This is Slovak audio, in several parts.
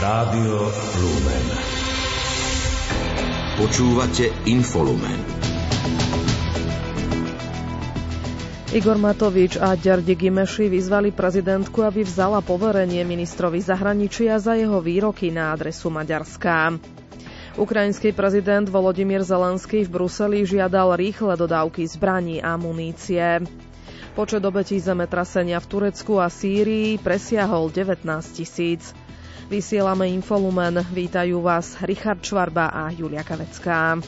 Rádio Lumen. Počúvate Infolumen. Igor Matovič a Ďardi Gimeši vyzvali prezidentku, aby vzala poverenie ministrovi zahraničia za jeho výroky na adresu Maďarská. Ukrajinský prezident Volodymyr Zelenský v Bruseli žiadal rýchle dodávky zbraní a munície. Počet obetí zemetrasenia v Turecku a Sýrii presiahol 19 tisíc. Vysielame Infolumen. Vítajú vás Richard Čvarba a Julia Kavecká.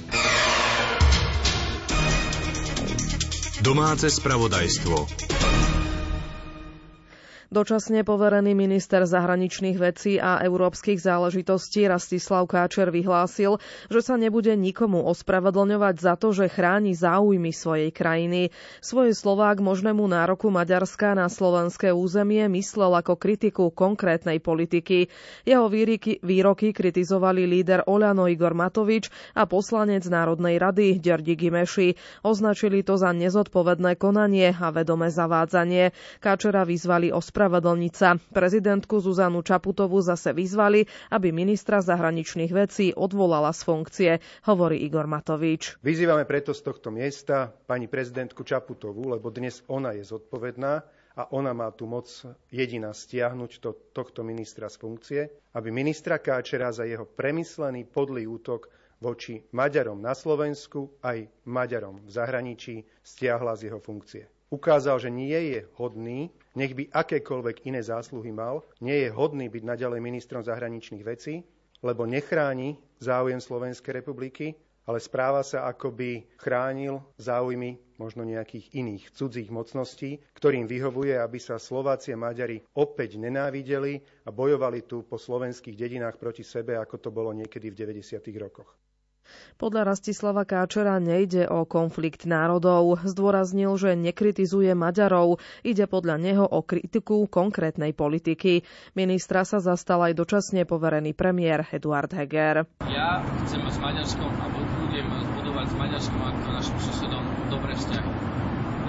Domáce spravodajstvo. Dočasne poverený minister zahraničných vecí a európskych záležitostí Rastislav Káčer vyhlásil, že sa nebude nikomu ospravedlňovať za to, že chráni záujmy svojej krajiny. Svoje slová k možnému nároku Maďarska na slovenské územie myslel ako kritiku konkrétnej politiky. Jeho výroky, výroky kritizovali líder Oľano Igor Matovič a poslanec Národnej rady Ďardi Gimeši. Označili to za nezodpovedné konanie a vedomé zavádzanie. Káčera vyzvali ospravedlňovať ospravedlniť sa. Prezidentku Zuzanu Čaputovu zase vyzvali, aby ministra zahraničných vecí odvolala z funkcie, hovorí Igor Matovič. Vyzývame preto z tohto miesta pani prezidentku Čaputovú, lebo dnes ona je zodpovedná a ona má tu moc jediná stiahnuť to, tohto ministra z funkcie, aby ministra Káčera za jeho premyslený podlý útok voči Maďarom na Slovensku aj Maďarom v zahraničí stiahla z jeho funkcie ukázal, že nie je hodný, nech by akékoľvek iné zásluhy mal, nie je hodný byť naďalej ministrom zahraničných vecí, lebo nechráni záujem Slovenskej republiky, ale správa sa, ako by chránil záujmy možno nejakých iných cudzích mocností, ktorým vyhovuje, aby sa Slováci a Maďari opäť nenávideli a bojovali tu po slovenských dedinách proti sebe, ako to bolo niekedy v 90. rokoch. Podľa Rastislava Káčera nejde o konflikt národov. Zdôraznil, že nekritizuje Maďarov. Ide podľa neho o kritiku konkrétnej politiky. Ministra sa zastal aj dočasne poverený premiér Eduard Heger. Ja chcem s Maďarskom a budem budovať s Maďarskom ako našim susedom dobré vzťahy.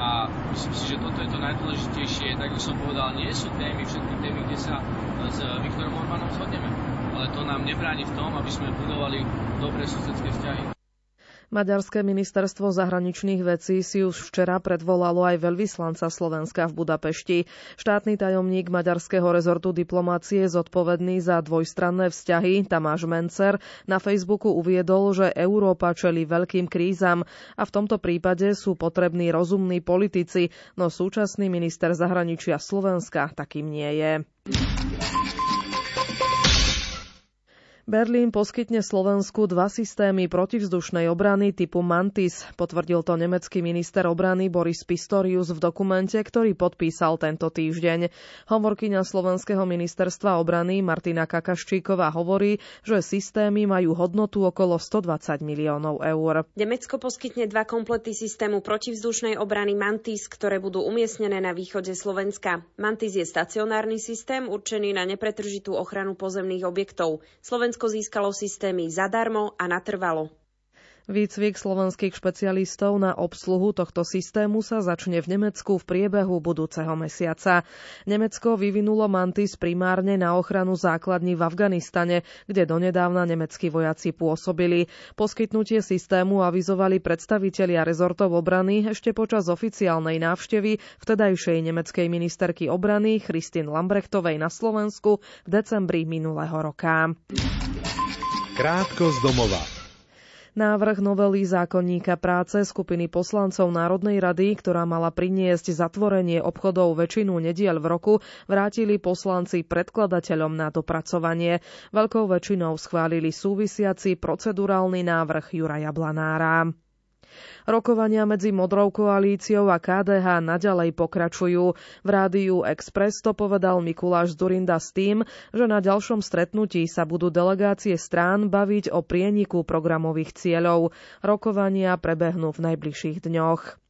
A myslím si, že toto je to najdôležitejšie. Tak už som povedal, nie sú témy, všetky témy, kde sa s Viktorom Orbánom zhodneme ale to nám nebráni v tom, aby sme budovali dobré susedské vzťahy. Maďarské ministerstvo zahraničných vecí si už včera predvolalo aj veľvyslanca Slovenska v Budapešti. Štátny tajomník maďarského rezortu diplomácie zodpovedný za dvojstranné vzťahy Tamáš Mencer na Facebooku uviedol, že Európa čeli veľkým krízam a v tomto prípade sú potrební rozumní politici, no súčasný minister zahraničia Slovenska takým nie je. Berlín poskytne Slovensku dva systémy protivzdušnej obrany typu Mantis, potvrdil to nemecký minister obrany Boris Pistorius v dokumente, ktorý podpísal tento týždeň. Hovorkyňa Slovenského ministerstva obrany Martina Kakaščíková hovorí, že systémy majú hodnotu okolo 120 miliónov eur. Nemecko poskytne dva komplety systému protivzdušnej obrany Mantis, ktoré budú umiestnené na východe Slovenska. Mantis je stacionárny systém určený na nepretržitú ochranu pozemných objektov. Slovensko Slovensko získalo systémy zadarmo a natrvalo. Výcvik slovenských špecialistov na obsluhu tohto systému sa začne v Nemecku v priebehu budúceho mesiaca. Nemecko vyvinulo Mantis primárne na ochranu základní v Afganistane, kde donedávna nemeckí vojaci pôsobili. Poskytnutie systému avizovali predstavitelia rezortov obrany ešte počas oficiálnej návštevy vtedajšej nemeckej ministerky obrany Christine Lambrechtovej na Slovensku v decembri minulého roka. Krátko z domova. Návrh novely zákonníka práce skupiny poslancov Národnej rady, ktorá mala priniesť zatvorenie obchodov väčšinu nediel v roku, vrátili poslanci predkladateľom na dopracovanie. Veľkou väčšinou schválili súvisiaci procedurálny návrh Juraja Blanára. Rokovania medzi Modrou koalíciou a KDH naďalej pokračujú. V rádiu Express to povedal Mikuláš Zurinda s tým, že na ďalšom stretnutí sa budú delegácie strán baviť o prieniku programových cieľov. Rokovania prebehnú v najbližších dňoch.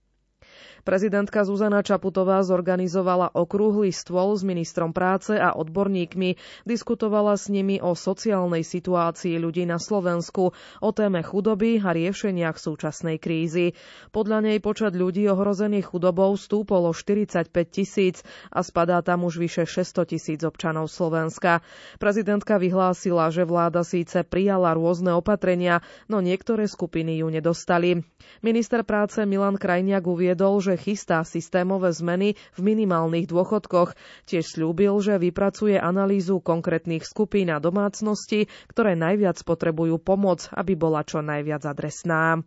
Prezidentka Zuzana Čaputová zorganizovala okrúhly stôl s ministrom práce a odborníkmi. Diskutovala s nimi o sociálnej situácii ľudí na Slovensku, o téme chudoby a riešeniach súčasnej krízy. Podľa nej počet ľudí ohrozených chudobou stúpol o 45 tisíc a spadá tam už vyše 600 tisíc občanov Slovenska. Prezidentka vyhlásila, že vláda síce prijala rôzne opatrenia, no niektoré skupiny ju nedostali. Minister práce Milan Krajniak uviedol, že chystá systémové zmeny v minimálnych dôchodkoch. Tiež slúbil, že vypracuje analýzu konkrétnych skupín a domácnosti, ktoré najviac potrebujú pomoc, aby bola čo najviac adresná.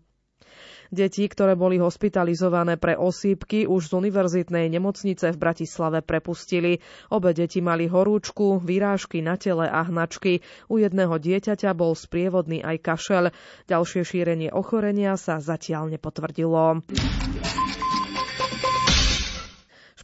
Deti, ktoré boli hospitalizované pre osýpky, už z univerzitnej nemocnice v Bratislave prepustili. Obe deti mali horúčku, výrážky na tele a hnačky. U jedného dieťaťa bol sprievodný aj kašel. Ďalšie šírenie ochorenia sa zatiaľ nepotvrdilo.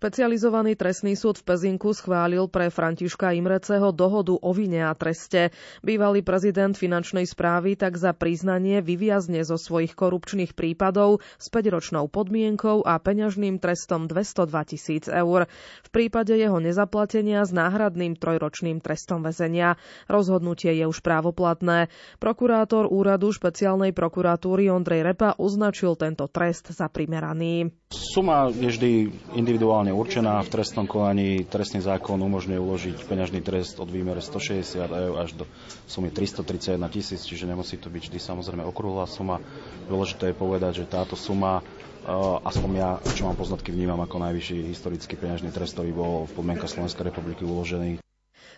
Špecializovaný trestný súd v Pezinku schválil pre Františka Imreceho dohodu o vine a treste. Bývalý prezident finančnej správy tak za priznanie vyviazne zo svojich korupčných prípadov s 5-ročnou podmienkou a peňažným trestom 202 tisíc eur. V prípade jeho nezaplatenia s náhradným trojročným trestom väzenia. Rozhodnutie je už právoplatné. Prokurátor úradu špeciálnej prokuratúry Ondrej Repa označil tento trest za primeraný. Suma je vždy individuálne určená. V trestnom konaní trestný zákon umožňuje uložiť peňažný trest od výmere 160 eur až do sumy 331 tisíc, čiže nemusí to byť vždy samozrejme okrúhla suma. Dôležité je povedať, že táto suma uh, aspoň ja, čo mám poznatky, vnímam ako najvyšší historický peňažný trest, ktorý bol v podmienkach Slovenskej republiky uložený.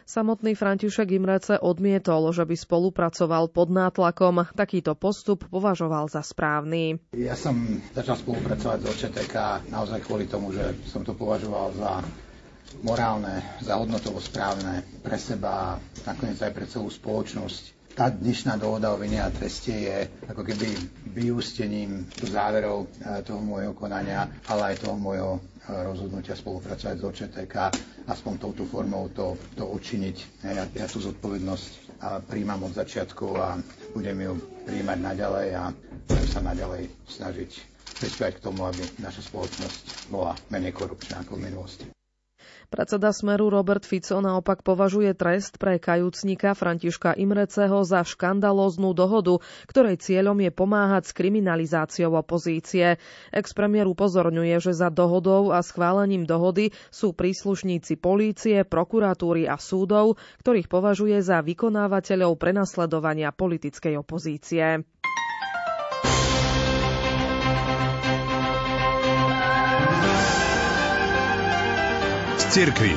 Samotný František Imrece odmietol, že by spolupracoval pod nátlakom. Takýto postup považoval za správny. Ja som začal spolupracovať s OČTK naozaj kvôli tomu, že som to považoval za morálne, za hodnotovo správne pre seba a nakoniec aj pre celú spoločnosť. Tá dnešná dohoda o vine a treste je ako keby vyústením záverov eh, toho môjho konania, ale aj toho môjho rozhodnutia spolupracovať s OČTK, aspoň touto formou to, to učiniť. Ja, ja tú zodpovednosť príjmam od začiatku a budem ju príjmať naďalej a budem sa naďalej snažiť prispievať k tomu, aby naša spoločnosť bola menej korupčná ako v minulosti. Predseda Smeru Robert Fico naopak považuje trest pre kajúcnika Františka Imreceho za škandalóznu dohodu, ktorej cieľom je pomáhať s kriminalizáciou opozície. Expremier upozorňuje, že za dohodou a schválením dohody sú príslušníci polície, prokuratúry a súdov, ktorých považuje za vykonávateľov prenasledovania politickej opozície. Cirkvi.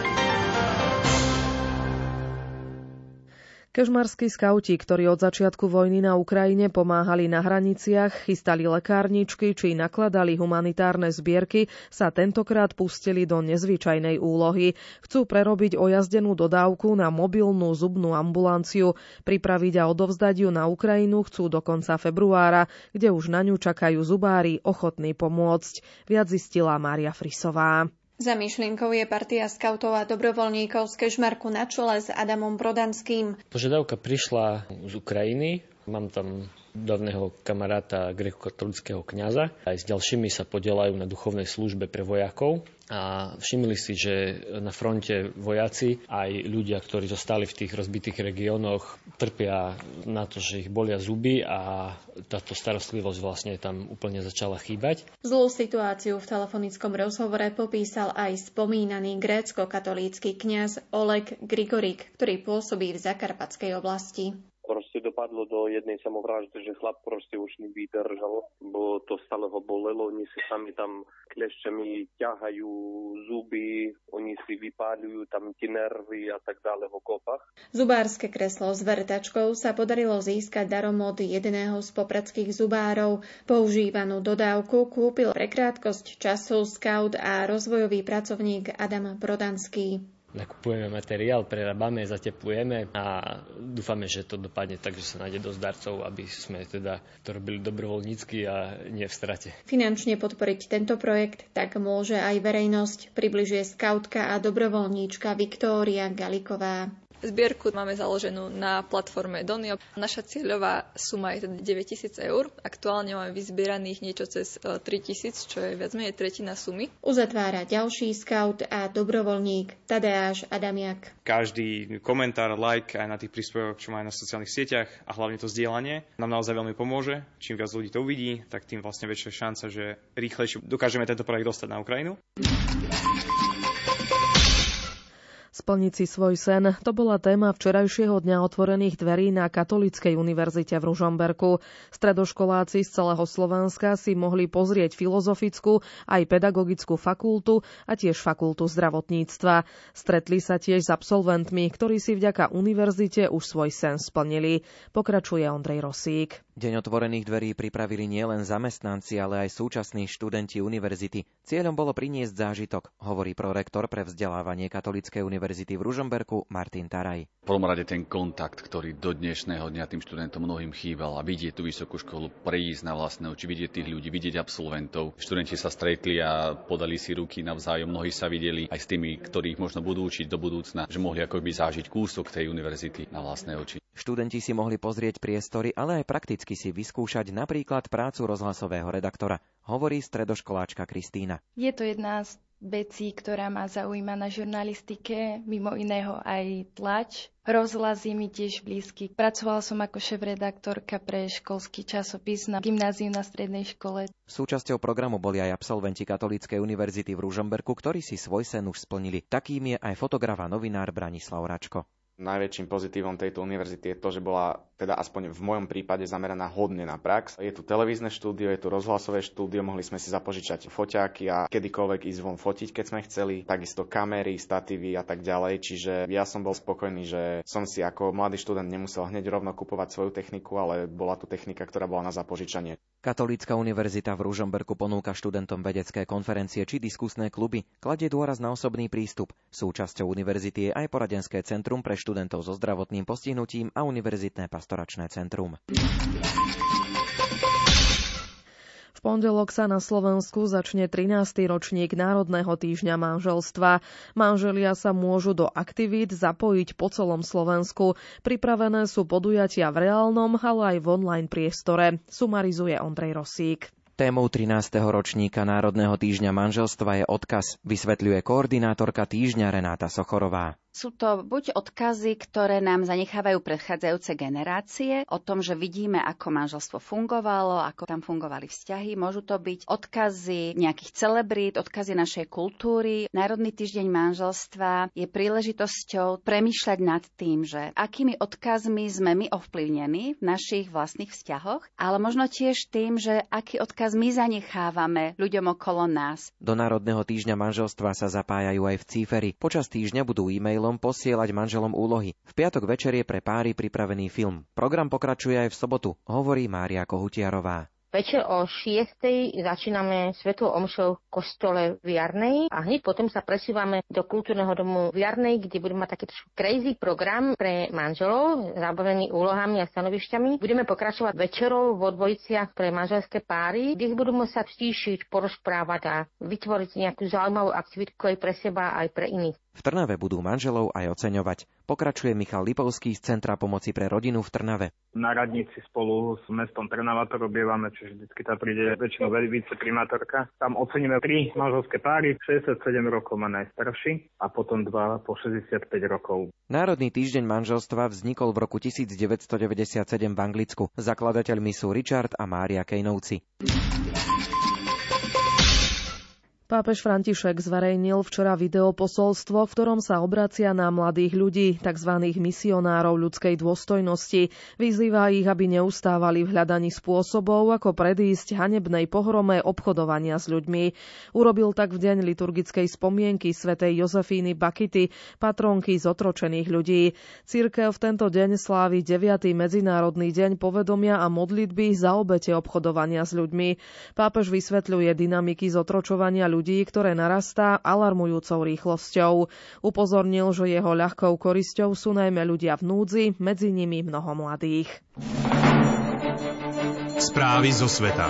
Kežmarskí skauti, ktorí od začiatku vojny na Ukrajine pomáhali na hraniciach, chystali lekárničky či nakladali humanitárne zbierky, sa tentokrát pustili do nezvyčajnej úlohy. Chcú prerobiť ojazdenú dodávku na mobilnú zubnú ambulanciu, pripraviť a odovzdať ju na Ukrajinu chcú do konca februára, kde už na ňu čakajú zubári ochotní pomôcť. Viac zistila Mária Frisová. Za myšlienkou je partia skautov a dobrovoľníkov z Kešmarku na čele s Adamom Brodanským. Požiadavka prišla z Ukrajiny. Mám tam dávneho kamaráta grekokatolického kňaza. Aj s ďalšími sa podielajú na duchovnej službe pre vojakov a všimli si, že na fronte vojaci aj ľudia, ktorí zostali v tých rozbitých regiónoch, trpia na to, že ich bolia zuby a táto starostlivosť vlastne tam úplne začala chýbať. Zlú situáciu v telefonickom rozhovore popísal aj spomínaný grécko-katolícky kňaz Oleg Grigorik, ktorý pôsobí v Zakarpatskej oblasti dopadlo do jednej samovraždy, že chlap proste už nevydržal, bo to stále ho bolelo, oni si sami tam klešťami ťahajú zuby, oni si vypáľujú tam tie nervy a tak ďalej v okopách. Zubárske kreslo s vertačkou sa podarilo získať darom od jedného z popradských zubárov. Používanú dodávku kúpil pre krátkosť času scout a rozvojový pracovník Adam Prodanský. Nakupujeme materiál, prerábame, zateplujeme a dúfame, že to dopadne tak, že sa nájde dosť darcov, aby sme teda to robili dobrovoľnícky a nie v strate. Finančne podporiť tento projekt tak môže aj verejnosť, približuje skautka a dobrovoľníčka Viktória Galiková. Zbierku máme založenú na platforme Donio. Naša cieľová suma je teda 9000 eur. Aktuálne máme vyzbieraných niečo cez 3000, e, čo je viac menej tretina sumy. Uzatvára ďalší scout a dobrovoľník Tadeáš Adamiak. Každý komentár, like aj na tých príspevkoch, čo majú na sociálnych sieťach a hlavne to zdieľanie nám naozaj veľmi pomôže. Čím viac ľudí to uvidí, tak tým vlastne väčšia šanca, že rýchlejšie dokážeme tento projekt dostať na Ukrajinu. Splniť si svoj sen, to bola téma včerajšieho dňa otvorených dverí na Katolíckej univerzite v Ružomberku. Stredoškoláci z celého Slovenska si mohli pozrieť filozofickú aj pedagogickú fakultu a tiež fakultu zdravotníctva. Stretli sa tiež s absolventmi, ktorí si vďaka univerzite už svoj sen splnili. Pokračuje Ondrej Rosík. Deň otvorených dverí pripravili nielen zamestnanci, ale aj súčasní študenti univerzity. Cieľom bolo priniesť zážitok, hovorí prorektor pre vzdelávanie Katolíckej univerzity v Ružomberku Martin Taraj. V prvom rade ten kontakt, ktorý do dnešného dňa tým študentom mnohým chýbal a vidieť tú vysokú školu, prejsť na vlastné oči, vidieť tých ľudí, vidieť absolventov. Študenti sa stretli a podali si ruky navzájom, mnohí sa videli aj s tými, ktorých možno budú učiť do budúcna, že mohli ako by zažiť kúsok tej univerzity na vlastné oči. Študenti si mohli pozrieť priestory, ale aj prakticky si vyskúšať napríklad prácu rozhlasového redaktora, hovorí stredoškoláčka Kristína. Je to jedna z vecí, ktorá ma zaujíma na žurnalistike, mimo iného aj tlač. Rozhlas je mi tiež blízky. Pracovala som ako šéf-redaktorka pre školský časopis na gymnáziu na strednej škole. Súčasťou programu boli aj absolventi Katolíckej univerzity v Ružomberku, ktorí si svoj sen už splnili. Takým je aj fotograf a novinár Branislav Račko. Najväčším pozitívom tejto univerzity je to, že bola teda aspoň v mojom prípade zameraná hodne na prax. Je tu televízne štúdio, je tu rozhlasové štúdio, mohli sme si zapožičať foťáky a kedykoľvek ísť von fotiť, keď sme chceli, takisto kamery, statívy a tak ďalej. Čiže ja som bol spokojný, že som si ako mladý študent nemusel hneď rovno kupovať svoju techniku, ale bola tu technika, ktorá bola na zapožičanie. Katolícka univerzita v Ružomberku ponúka študentom vedecké konferencie či diskusné kluby, kladie dôraz na osobný prístup. Súčasťou univerzity je aj poradenské centrum pre študentov so zdravotným postihnutím a univerzitné pastoračné centrum. V pondelok sa na Slovensku začne 13. ročník Národného týždňa manželstva. Manželia sa môžu do aktivít zapojiť po celom Slovensku. Pripravené sú podujatia v reálnom, ale aj v online priestore. Sumarizuje Ondrej Rosík. Témou 13. ročníka Národného týždňa manželstva je odkaz, vysvetľuje koordinátorka týždňa Renáta Sochorová. Sú to buď odkazy, ktoré nám zanechávajú predchádzajúce generácie o tom, že vidíme, ako manželstvo fungovalo, ako tam fungovali vzťahy. Môžu to byť odkazy nejakých celebrít, odkazy našej kultúry. Národný týždeň manželstva je príležitosťou premýšľať nad tým, že akými odkazmi sme my ovplyvnení v našich vlastných vzťahoch, ale možno tiež tým, že aký odkaz my zanechávame ľuďom okolo nás. Do Národného týždňa manželstva sa zapájajú aj v cíferi. Počas týždňa budú e-mailom cieľom posielať manželom úlohy. V piatok večer je pre páry pripravený film. Program pokračuje aj v sobotu, hovorí Mária Kohutiarová. Večer o 6. začíname svetlou omšou v kostole v Jarnej a hneď potom sa presúvame do kultúrneho domu v Jarnej, kde budeme mať taký crazy program pre manželov, zabavený úlohami a stanovišťami. Budeme pokračovať večerou vo dvojiciach pre manželské páry, kde budeme sa stíšiť, porozprávať a vytvoriť nejakú zaujímavú aktivitu aj pre seba, aj pre iných. V Trnave budú manželov aj oceňovať. Pokračuje Michal Lipovský z Centra pomoci pre rodinu v Trnave. Na radnici spolu s mestom Trnava to robievame, čiže vždy tam príde väčšinou viceprimátorka. Tam oceníme tri manželské páry, 67 rokov má najstarší a potom dva po 65 rokov. Národný týždeň manželstva vznikol v roku 1997 v Anglicku. Zakladateľmi sú Richard a Mária Kejnovci. Pápež František zverejnil včera videoposolstvo, v ktorom sa obracia na mladých ľudí, tzv. misionárov ľudskej dôstojnosti. Vyzýva ich, aby neustávali v hľadaní spôsobov, ako predísť hanebnej pohrome obchodovania s ľuďmi. Urobil tak v deň liturgickej spomienky svätej Jozefíny Bakity, patronky zotročených ľudí. Církev v tento deň slávi 9. Medzinárodný deň povedomia a modlitby za obete obchodovania s ľuďmi. Pápež vysvetľuje dynamiky zotročovania ľudí ľudí, ktoré narastá alarmujúcou rýchlosťou. Upozornil, že jeho ľahkou korisťou sú najmä ľudia v núdzi, medzi nimi mnoho mladých. Správy zo sveta.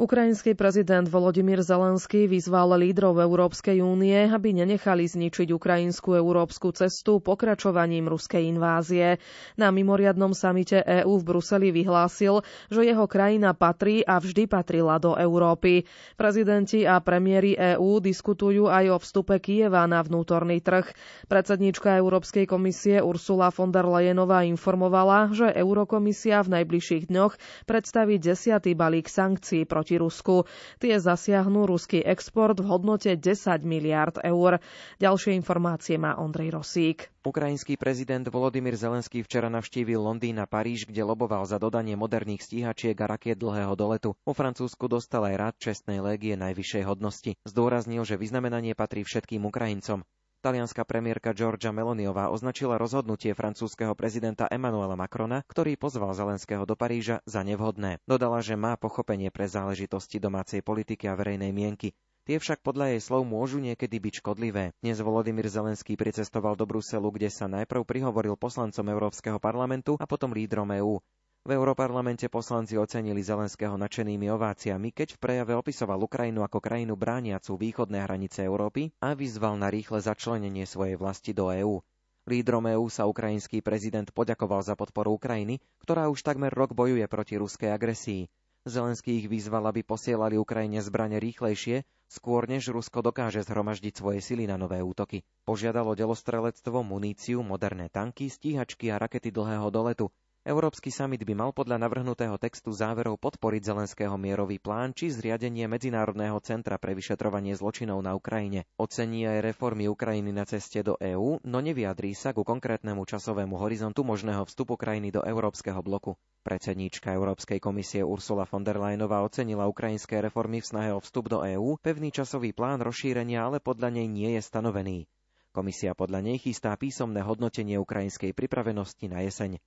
Ukrajinský prezident Volodymyr Zelenský vyzval lídrov Európskej únie, aby nenechali zničiť ukrajinskú európsku cestu pokračovaním ruskej invázie. Na mimoriadnom samite EÚ v Bruseli vyhlásil, že jeho krajina patrí a vždy patrila do Európy. Prezidenti a premiéry EÚ diskutujú aj o vstupe Kieva na vnútorný trh. Predsedníčka Európskej komisie Ursula von der Leyenová informovala, že Eurokomisia v najbližších dňoch predstaví desiatý balík sankcií proti proti Rusku. Tie zasiahnu ruský export v hodnote 10 miliard eur. Ďalšie informácie má Ondrej Rosík. Ukrajinský prezident Volodymyr Zelenský včera navštívil Londýn a Paríž, kde loboval za dodanie moderných stíhačiek a rakiet dlhého doletu. Po Francúzsku dostal aj rád čestnej légie najvyššej hodnosti. Zdôraznil, že vyznamenanie patrí všetkým Ukrajincom. Talianská premiérka Georgia Meloniová označila rozhodnutie francúzského prezidenta Emmanuela Macrona, ktorý pozval Zelenského do Paríža, za nevhodné. Dodala, že má pochopenie pre záležitosti domácej politiky a verejnej mienky. Tie však podľa jej slov môžu niekedy byť škodlivé. Dnes Volodymyr Zelenský pricestoval do Bruselu, kde sa najprv prihovoril poslancom Európskeho parlamentu a potom lídrom EÚ. V Európarlamente poslanci ocenili Zelenského nadšenými ováciami, keď v prejave opisoval Ukrajinu ako krajinu brániacu východné hranice Európy a vyzval na rýchle začlenenie svojej vlasti do EÚ. Lídrom EÚ sa ukrajinský prezident poďakoval za podporu Ukrajiny, ktorá už takmer rok bojuje proti ruskej agresii. Zelenský ich vyzval, aby posielali Ukrajine zbrane rýchlejšie, skôr než Rusko dokáže zhromaždiť svoje sily na nové útoky. Požiadalo delostrelectvo, muníciu, moderné tanky, stíhačky a rakety dlhého doletu, Európsky summit by mal podľa navrhnutého textu záverov podporiť Zelenského mierový plán či zriadenie Medzinárodného centra pre vyšetrovanie zločinov na Ukrajine. Ocení aj reformy Ukrajiny na ceste do EÚ, no nevyjadrí sa ku konkrétnemu časovému horizontu možného vstupu krajiny do Európskeho bloku. Predsedníčka Európskej komisie Ursula von der Leyenová ocenila ukrajinské reformy v snahe o vstup do EÚ, pevný časový plán rozšírenia ale podľa nej nie je stanovený. Komisia podľa nej chystá písomné hodnotenie ukrajinskej pripravenosti na jeseň.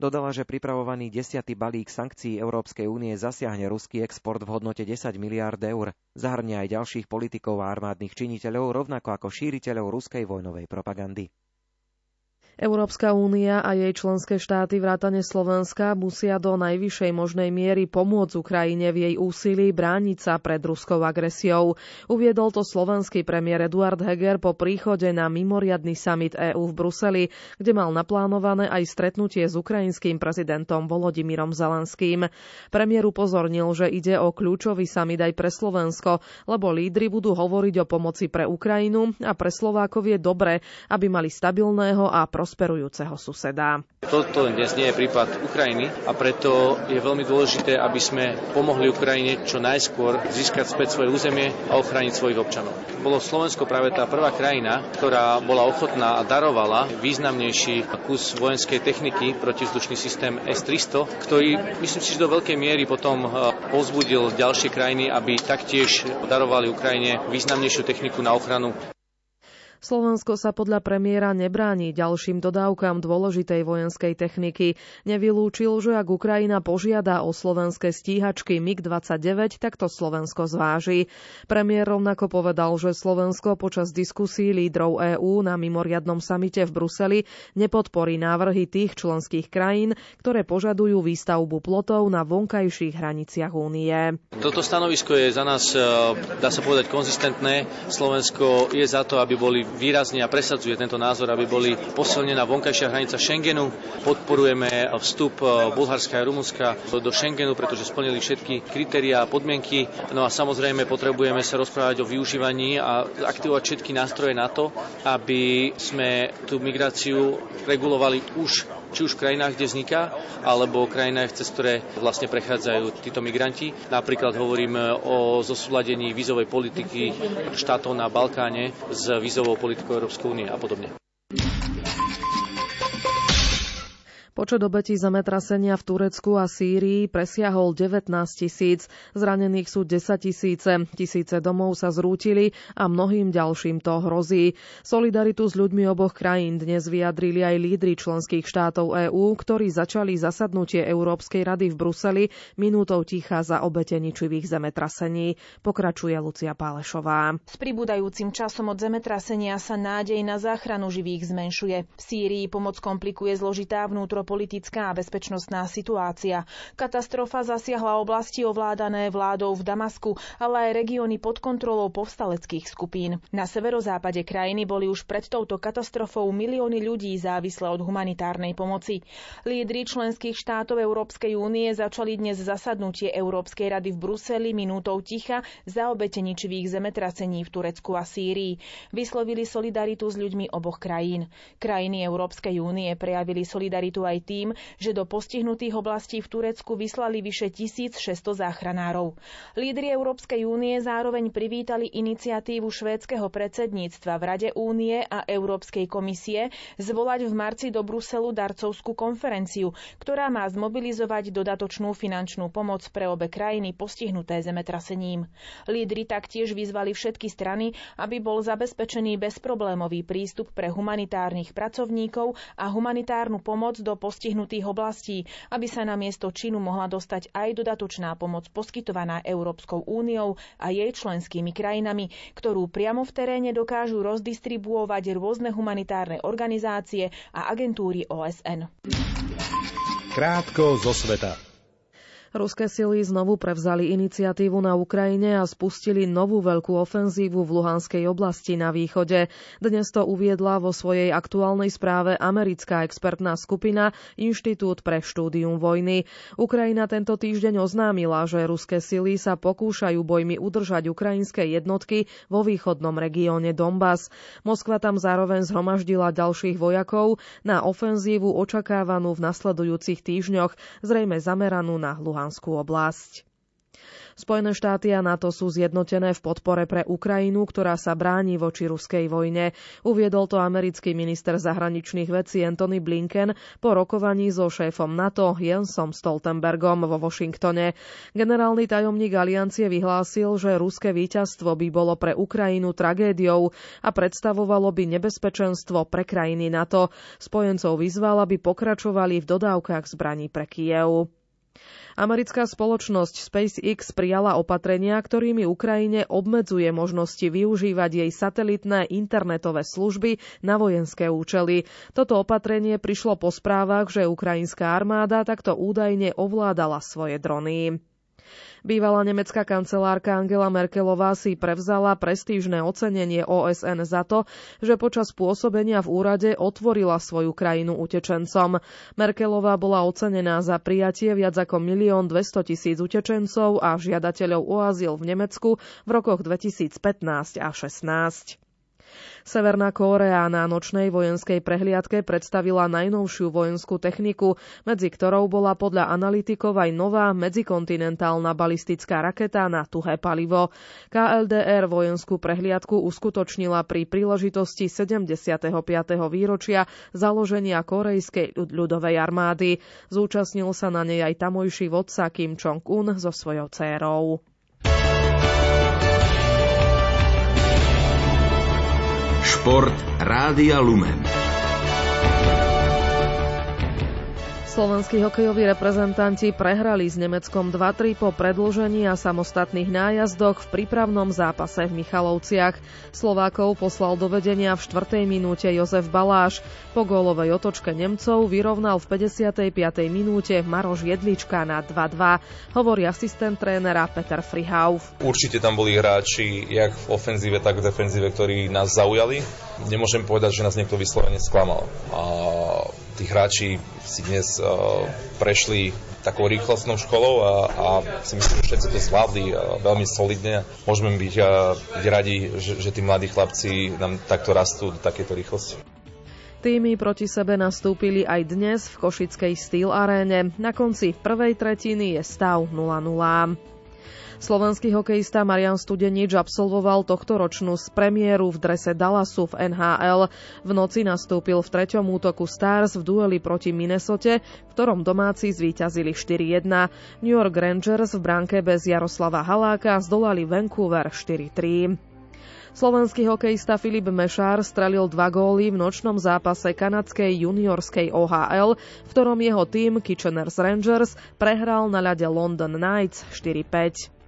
Dodala, že pripravovaný desiatý balík sankcií Európskej únie zasiahne ruský export v hodnote 10 miliárd eur. Zahrňa aj ďalších politikov a armádnych činiteľov, rovnako ako šíriteľov ruskej vojnovej propagandy. Európska únia a jej členské štáty vrátane Slovenska musia do najvyššej možnej miery pomôcť Ukrajine v jej úsilí brániť sa pred ruskou agresiou. Uviedol to slovenský premiér Eduard Heger po príchode na mimoriadny summit EÚ v Bruseli, kde mal naplánované aj stretnutie s ukrajinským prezidentom Volodymyrom Zelenským. Premiér upozornil, že ide o kľúčový summit aj pre Slovensko, lebo lídry budú hovoriť o pomoci pre Ukrajinu a pre Slovákov je dobre, aby mali stabilného a prosperného prosperujúceho suseda. Toto dnes nie je prípad Ukrajiny a preto je veľmi dôležité, aby sme pomohli Ukrajine čo najskôr získať späť svoje územie a ochrániť svojich občanov. Bolo Slovensko práve tá prvá krajina, ktorá bola ochotná a darovala významnejší kus vojenskej techniky protivzdušný systém S-300, ktorý myslím si, že do veľkej miery potom eh, povzbudil ďalšie krajiny, aby taktiež darovali Ukrajine významnejšiu techniku na ochranu Slovensko sa podľa premiéra nebráni ďalším dodávkam dôležitej vojenskej techniky. Nevylúčil, že ak Ukrajina požiada o slovenské stíhačky MiG-29, tak to Slovensko zváži. Premiér rovnako povedal, že Slovensko počas diskusí lídrov EÚ na mimoriadnom samite v Bruseli nepodporí návrhy tých členských krajín, ktoré požadujú výstavbu plotov na vonkajších hraniciach únie. Toto stanovisko je za nás, e, dá sa povedať, konzistentné. Slovensko je za to, aby boli výrazne a presadzuje tento názor, aby boli posilnená vonkajšia hranica Schengenu. Podporujeme vstup e, Bulharska a Rumunska do Schengenu, pretože splnili všetky kritériá a podmienky. No a samozrejme potrebujeme sa rozprávať o využívaní a aktivovať všetky nástroje na to, aby sme tú migráciu regulovali už či už v krajinách, kde vzniká, alebo v krajinách, cez ktoré vlastne prechádzajú títo migranti. Napríklad hovorím o zosúladení vízovej politiky štátov na Balkáne s vízovou politikou Európskej únie a podobne. Počet obetí zemetrasenia v Turecku a Sýrii presiahol 19 tisíc, zranených sú 10 tisíce, tisíce domov sa zrútili a mnohým ďalším to hrozí. Solidaritu s ľuďmi oboch krajín dnes vyjadrili aj lídry členských štátov EÚ, ktorí začali zasadnutie Európskej rady v Bruseli minútou ticha za obete ničivých zemetrasení. Pokračuje Lucia Pálešová. S pribúdajúcim časom od zemetrasenia sa nádej na záchranu živých zmenšuje. V Sýrii pomoc komplikuje zložitá vnútro vnútropolitická a bezpečnostná situácia. Katastrofa zasiahla oblasti ovládané vládou v Damasku, ale aj regióny pod kontrolou povstaleckých skupín. Na severozápade krajiny boli už pred touto katastrofou milióny ľudí závislé od humanitárnej pomoci. Lídry členských štátov Európskej únie začali dnes zasadnutie Európskej rady v Bruseli minútou ticha za obete ničivých zemetrasení v Turecku a Sýrii. Vyslovili solidaritu s ľuďmi oboch krajín. Krajiny Európskej únie prejavili solidaritu aj tým, že do postihnutých oblastí v Turecku vyslali vyše 1600 záchranárov. Lídry Európskej únie zároveň privítali iniciatívu švédskeho predsedníctva v Rade únie a Európskej komisie zvolať v marci do Bruselu darcovskú konferenciu, ktorá má zmobilizovať dodatočnú finančnú pomoc pre obe krajiny postihnuté zemetrasením. Lídry taktiež vyzvali všetky strany, aby bol zabezpečený bezproblémový prístup pre humanitárnych pracovníkov a humanitárnu pomoc do postihnutých oblastí, aby sa na miesto činu mohla dostať aj dodatočná pomoc poskytovaná Európskou úniou a jej členskými krajinami, ktorú priamo v teréne dokážu rozdistribuovať rôzne humanitárne organizácie a agentúry OSN. Krátko zo sveta. Ruské sily znovu prevzali iniciatívu na Ukrajine a spustili novú veľkú ofenzívu v Luhanskej oblasti na východe. Dnes to uviedla vo svojej aktuálnej správe americká expertná skupina Inštitút pre štúdium vojny. Ukrajina tento týždeň oznámila, že ruské sily sa pokúšajú bojmi udržať ukrajinské jednotky vo východnom regióne Donbass. Moskva tam zároveň zhromaždila ďalších vojakov na ofenzívu očakávanú v nasledujúcich týždňoch, zrejme zameranú na Luhansk. Luhanskú oblasť. Spojené štáty a NATO sú zjednotené v podpore pre Ukrajinu, ktorá sa bráni voči ruskej vojne. Uviedol to americký minister zahraničných vecí Anthony Blinken po rokovaní so šéfom NATO Jensom Stoltenbergom vo Washingtone. Generálny tajomník aliancie vyhlásil, že ruské víťazstvo by bolo pre Ukrajinu tragédiou a predstavovalo by nebezpečenstvo pre krajiny NATO. Spojencov vyzval, aby pokračovali v dodávkach zbraní pre Kiev. Americká spoločnosť SpaceX prijala opatrenia, ktorými Ukrajine obmedzuje možnosti využívať jej satelitné internetové služby na vojenské účely. Toto opatrenie prišlo po správach, že ukrajinská armáda takto údajne ovládala svoje drony. Bývalá nemecká kancelárka Angela Merkelová si prevzala prestížne ocenenie OSN za to, že počas pôsobenia v úrade otvorila svoju krajinu utečencom. Merkelová bola ocenená za prijatie viac ako milión 200 tisíc utečencov a žiadateľov o azyl v Nemecku v rokoch 2015 a 16. Severná Kórea na nočnej vojenskej prehliadke predstavila najnovšiu vojenskú techniku, medzi ktorou bola podľa analytikov aj nová medzikontinentálna balistická raketa na tuhé palivo. KLDR vojenskú prehliadku uskutočnila pri príležitosti 75. výročia založenia korejskej ľudovej armády. Zúčastnil sa na nej aj tamojší vodca Kim Jong-un so svojou dcérou. Šport Rádia Lumen. Slovenskí hokejoví reprezentanti prehrali s Nemeckom 2-3 po predložení a samostatných nájazdoch v prípravnom zápase v Michalovciach. Slovákov poslal do vedenia v 4. minúte Jozef Baláš. Po gólovej otočke Nemcov vyrovnal v 55. minúte Maroš Jedlička na 2-2, hovorí asistent trénera Peter Frihauf. Určite tam boli hráči, jak v ofenzíve, tak v defenzíve, ktorí nás zaujali. Nemôžem povedať, že nás niekto vyslovene sklamal. A tí hráči si dnes uh, prešli takou rýchlostnou školou a, a si myslím, že všetci to zvládli uh, veľmi solidne. Môžeme byť, uh, byť radi, že, že tí mladí chlapci nám takto rastú do takéto rýchlosti. Týmy proti sebe nastúpili aj dnes v Košickej Steel aréne. Na konci prvej tretiny je stav 0-0. Slovenský hokejista Marian Studenič absolvoval tohto ročnú z premiéru v drese Dallasu v NHL. V noci nastúpil v treťom útoku Stars v dueli proti Minnesote, v ktorom domáci zvíťazili 4-1. New York Rangers v bránke bez Jaroslava Haláka zdolali Vancouver 4-3. Slovenský hokejista Filip Mešár strelil dva góly v nočnom zápase kanadskej juniorskej OHL, v ktorom jeho tým Kitcheners Rangers prehral na ľade London Knights 4-5.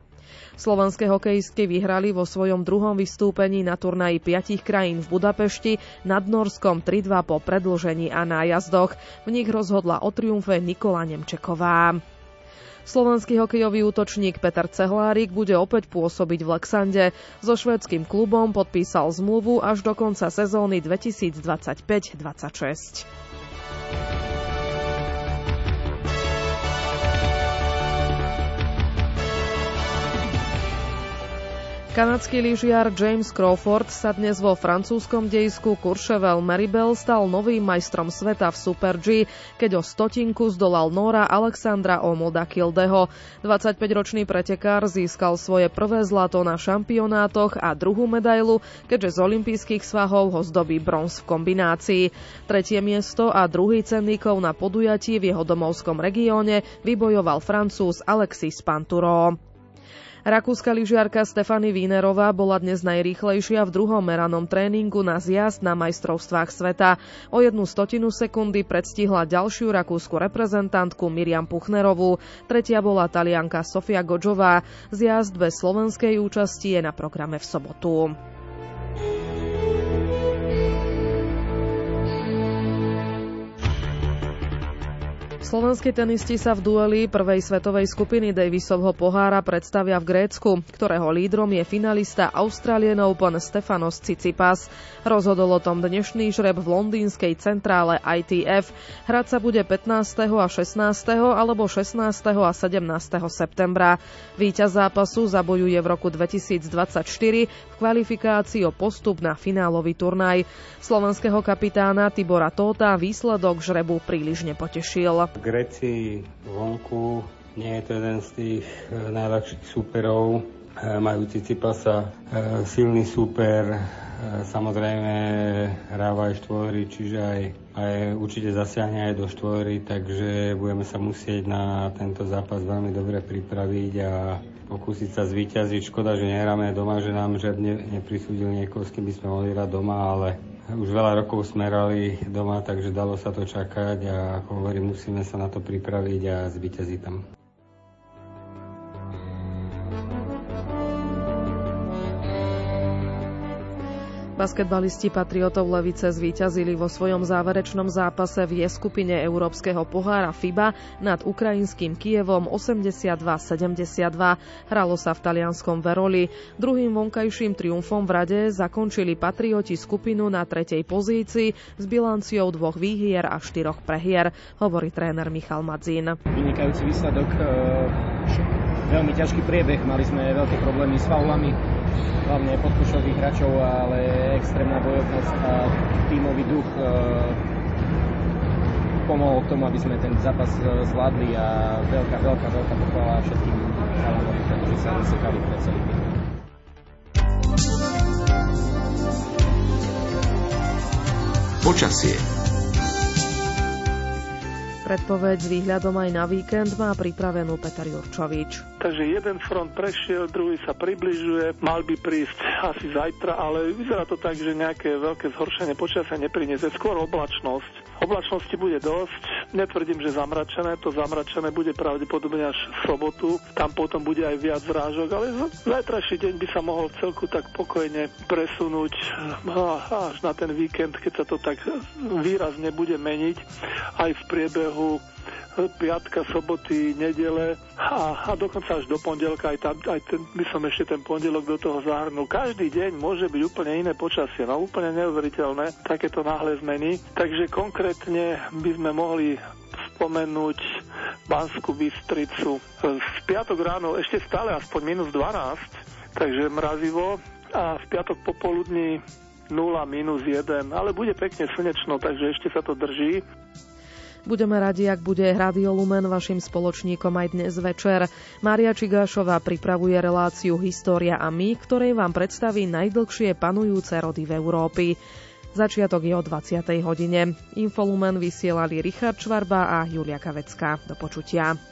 Slovenské hokejistky vyhrali vo svojom druhom vystúpení na turnaji piatich krajín v Budapešti nad Norskom 3-2 po predlžení a nájazdoch. V nich rozhodla o triumfe Nikola Nemčeková. Slovenský hokejový útočník Peter Cehlárik bude opäť pôsobiť v Lexande. So švédským klubom podpísal zmluvu až do konca sezóny 2025-26. Kanadský lyžiar James Crawford sa dnes vo francúzskom dejsku Courchevel Maribel stal novým majstrom sveta v Super G, keď o stotinku zdolal Nora Alexandra Omolda Kildeho. 25-ročný pretekár získal svoje prvé zlato na šampionátoch a druhú medailu, keďže z olympijských svahov ho zdobí bronz v kombinácii. Tretie miesto a druhý cenníkov na podujatí v jeho domovskom regióne vybojoval francúz Alexis Panturo. Rakúska lyžiarka Stefany Wienerová bola dnes najrýchlejšia v druhom meranom tréningu na zjazd na majstrovstvách sveta. O jednu stotinu sekundy predstihla ďalšiu rakúsku reprezentantku Miriam Puchnerovú. Tretia bola talianka Sofia Godžová. Zjazd bez slovenskej účasti je na programe v sobotu. Slovenskí tenisti sa v dueli prvej svetovej skupiny Davisovho pohára predstavia v Grécku, ktorého lídrom je finalista Australian Open Stefanos Tsitsipas. Rozhodol o tom dnešný žreb v londýnskej centrále ITF. Hrať sa bude 15. a 16. alebo 16. a 17. septembra. Výťaz zápasu zabojuje v roku 2024 v kvalifikácii o postup na finálový turnaj. Slovenského kapitána Tibora Tóta výsledok žrebu príliš nepotešil. Gréci vonku nie je to jeden z tých e, najľahších súperov. E, majú Cicipasa, e, silný súper, samozrejme hráva aj štvory, čiže aj, aj určite zasiahne aj do štvory, takže budeme sa musieť na tento zápas veľmi dobre pripraviť a pokúsiť sa zvíťaziť. Škoda, že nehráme doma, že nám žiadne neprisúdil niekoho, s kým by sme mohli hrať doma, ale už veľa rokov sme hrali doma, takže dalo sa to čakať a ako hovorím, musíme sa na to pripraviť a zvíťaziť tam. Basketbalisti Patriotov Levice zvíťazili vo svojom záverečnom zápase v je skupine Európskeho pohára FIBA nad ukrajinským Kievom 82-72. Hralo sa v talianskom Veroli. Druhým vonkajším triumfom v rade zakončili Patrioti skupinu na tretej pozícii s bilanciou dvoch výhier a štyroch prehier, hovorí tréner Michal Madzín. Vynikajúci výsledok, e, veľmi ťažký priebeh, mali sme veľké problémy s faulami, hlavne podkušových hráčov, ale extrémna bojovnosť a tímový duch e, pomohol k tomu, aby sme ten zápas e, zvládli a veľká, veľká, veľká pochvala všetkým chalanom, pretože sa nesekali pre celý tým. Počasie Predpoveď s výhľadom aj na víkend má pripravenú Peter Jurčovič. Takže jeden front prešiel, druhý sa približuje, mal by prísť asi zajtra, ale vyzerá to tak, že nejaké veľké zhoršenie počasia nepriniesie, skôr oblačnosť. Oblačnosti bude dosť, netvrdím, že zamračené, to zamračené bude pravdepodobne až v sobotu, tam potom bude aj viac zrážok, ale zajtrajší deň by sa mohol celku tak pokojne presunúť no, až na ten víkend, keď sa to tak výrazne bude meniť. Aj v priebehu piatka, soboty, nedele a, a dokonca až do pondelka, aj, tam, aj ten, by som ešte ten pondelok do toho zahrnul. Každý deň môže byť úplne iné počasie, no úplne neuveriteľné, takéto náhle zmeny. Takže konkrétne by sme mohli spomenúť Banskú Bystricu. V piatok ráno ešte stále aspoň minus 12, takže mrazivo a v piatok popoludní 0, minus 1, ale bude pekne slnečno, takže ešte sa to drží. Budeme radi, ak bude Radio Lumen vašim spoločníkom aj dnes večer. Mária Čigášová pripravuje reláciu História a my, ktorej vám predstaví najdlhšie panujúce rody v Európy. Začiatok je o 20. hodine. Infolumen vysielali Richard Čvarba a Julia Kavecka. Do počutia.